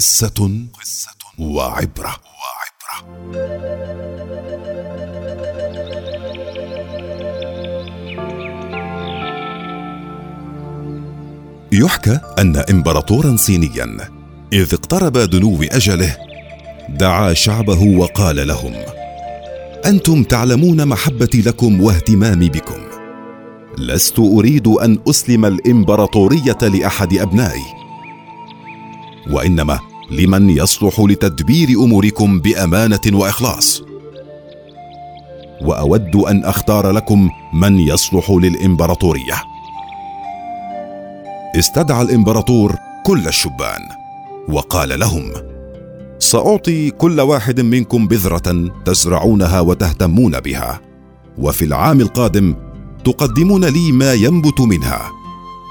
قصة وعبرة. وعبرة يحكى أن إمبراطورا صينيا إذ اقترب دنو أجله دعا شعبه وقال لهم أنتم تعلمون محبتي لكم واهتمامي بكم. لست أريد أن أسلم الإمبراطورية لأحد أبنائي. وإنما لمن يصلح لتدبير أموركم بأمانة وإخلاص. وأود أن أختار لكم من يصلح للإمبراطورية. استدعى الإمبراطور كل الشبان وقال لهم سأعطي كل واحد منكم بذرة تزرعونها وتهتمون بها وفي العام القادم تقدمون لي ما ينبت منها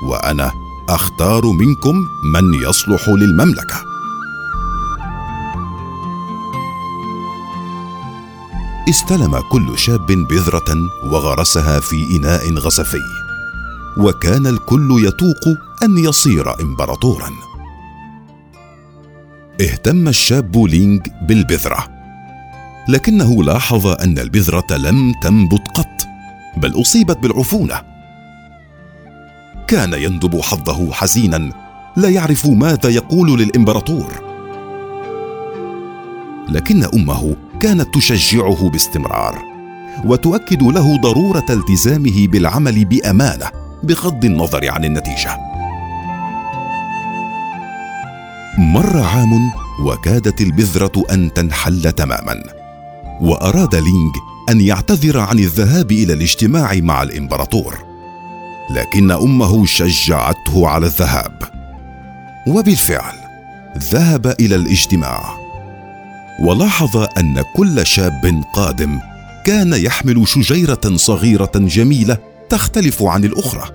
وأنا أختار منكم من يصلح للمملكة. استلم كل شاب بذرة وغرسها في إناء غصفي. وكان الكل يتوق أن يصير امبراطورا. اهتم الشاب لينج بالبذرة. لكنه لاحظ أن البذرة لم تنبت قط بل أصيبت بالعفونة. كان يندب حظه حزينا لا يعرف ماذا يقول للإمبراطور. لكن أمه كانت تشجعه باستمرار وتؤكد له ضرورة التزامه بالعمل بأمانة بغض النظر عن النتيجة. مر عام وكادت البذرة أن تنحل تماما وأراد لينج أن يعتذر عن الذهاب إلى الاجتماع مع الإمبراطور لكن أمه شجعته على الذهاب. وبالفعل ذهب إلى الاجتماع. ولاحظ أن كل شاب قادم كان يحمل شجيرة صغيرة جميلة تختلف عن الأخرى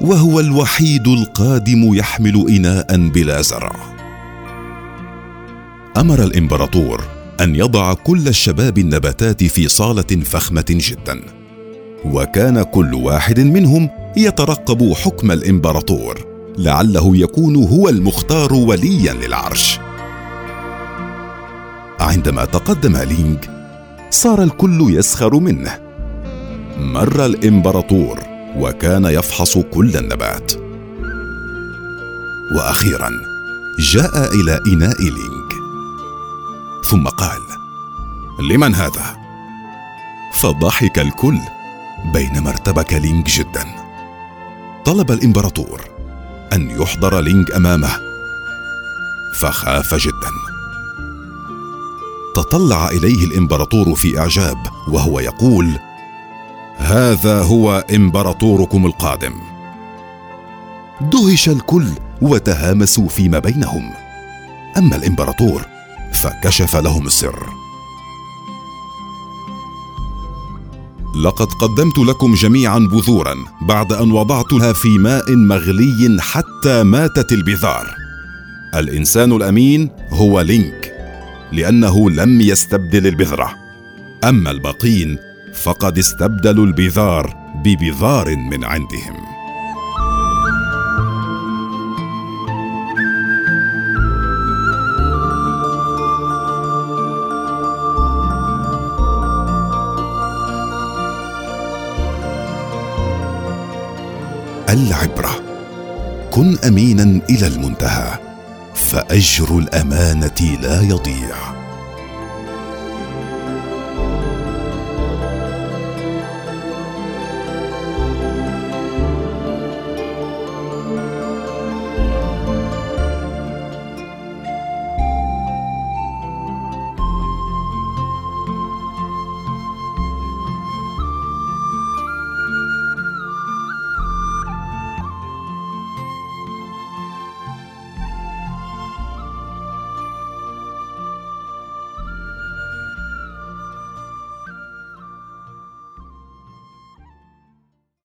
وهو الوحيد القادم يحمل إناء بلا زرع. أمر الإمبراطور أن يضع كل الشباب النباتات في صالة فخمة جدا وكان كل واحد منهم يترقب حكم الإمبراطور لعله يكون هو المختار وليا للعرش. عندما تقدم لينج صار الكل يسخر منه. مر الإمبراطور وكان يفحص كل النبات. وأخيرا جاء إلى إناء لينج ثم قال لمن هذا؟ فضحك الكل بينما ارتبك لينج جدا. طلب الإمبراطور أن يحضر لينج أمامه. فخاف جدا. تطلع إليه الإمبراطور في إعجاب وهو يقول هذا هو إمبراطوركم القادم. دهش الكل وتهامسوا فيما بينهم. أما الإمبراطور فكشف لهم السر. لقد قدمت لكم جميعا بذورا بعد أن وضعتها في ماء مغلي حتى ماتت البذار. الإنسان الأمين هو لينك. لأنه لم يستبدل البذرة. أما الباقين فقد استبدلوا البذار ببذار من عندهم. العبرة. كن امينا إلى المنتهى. فأجر الأمانة لا يضيع.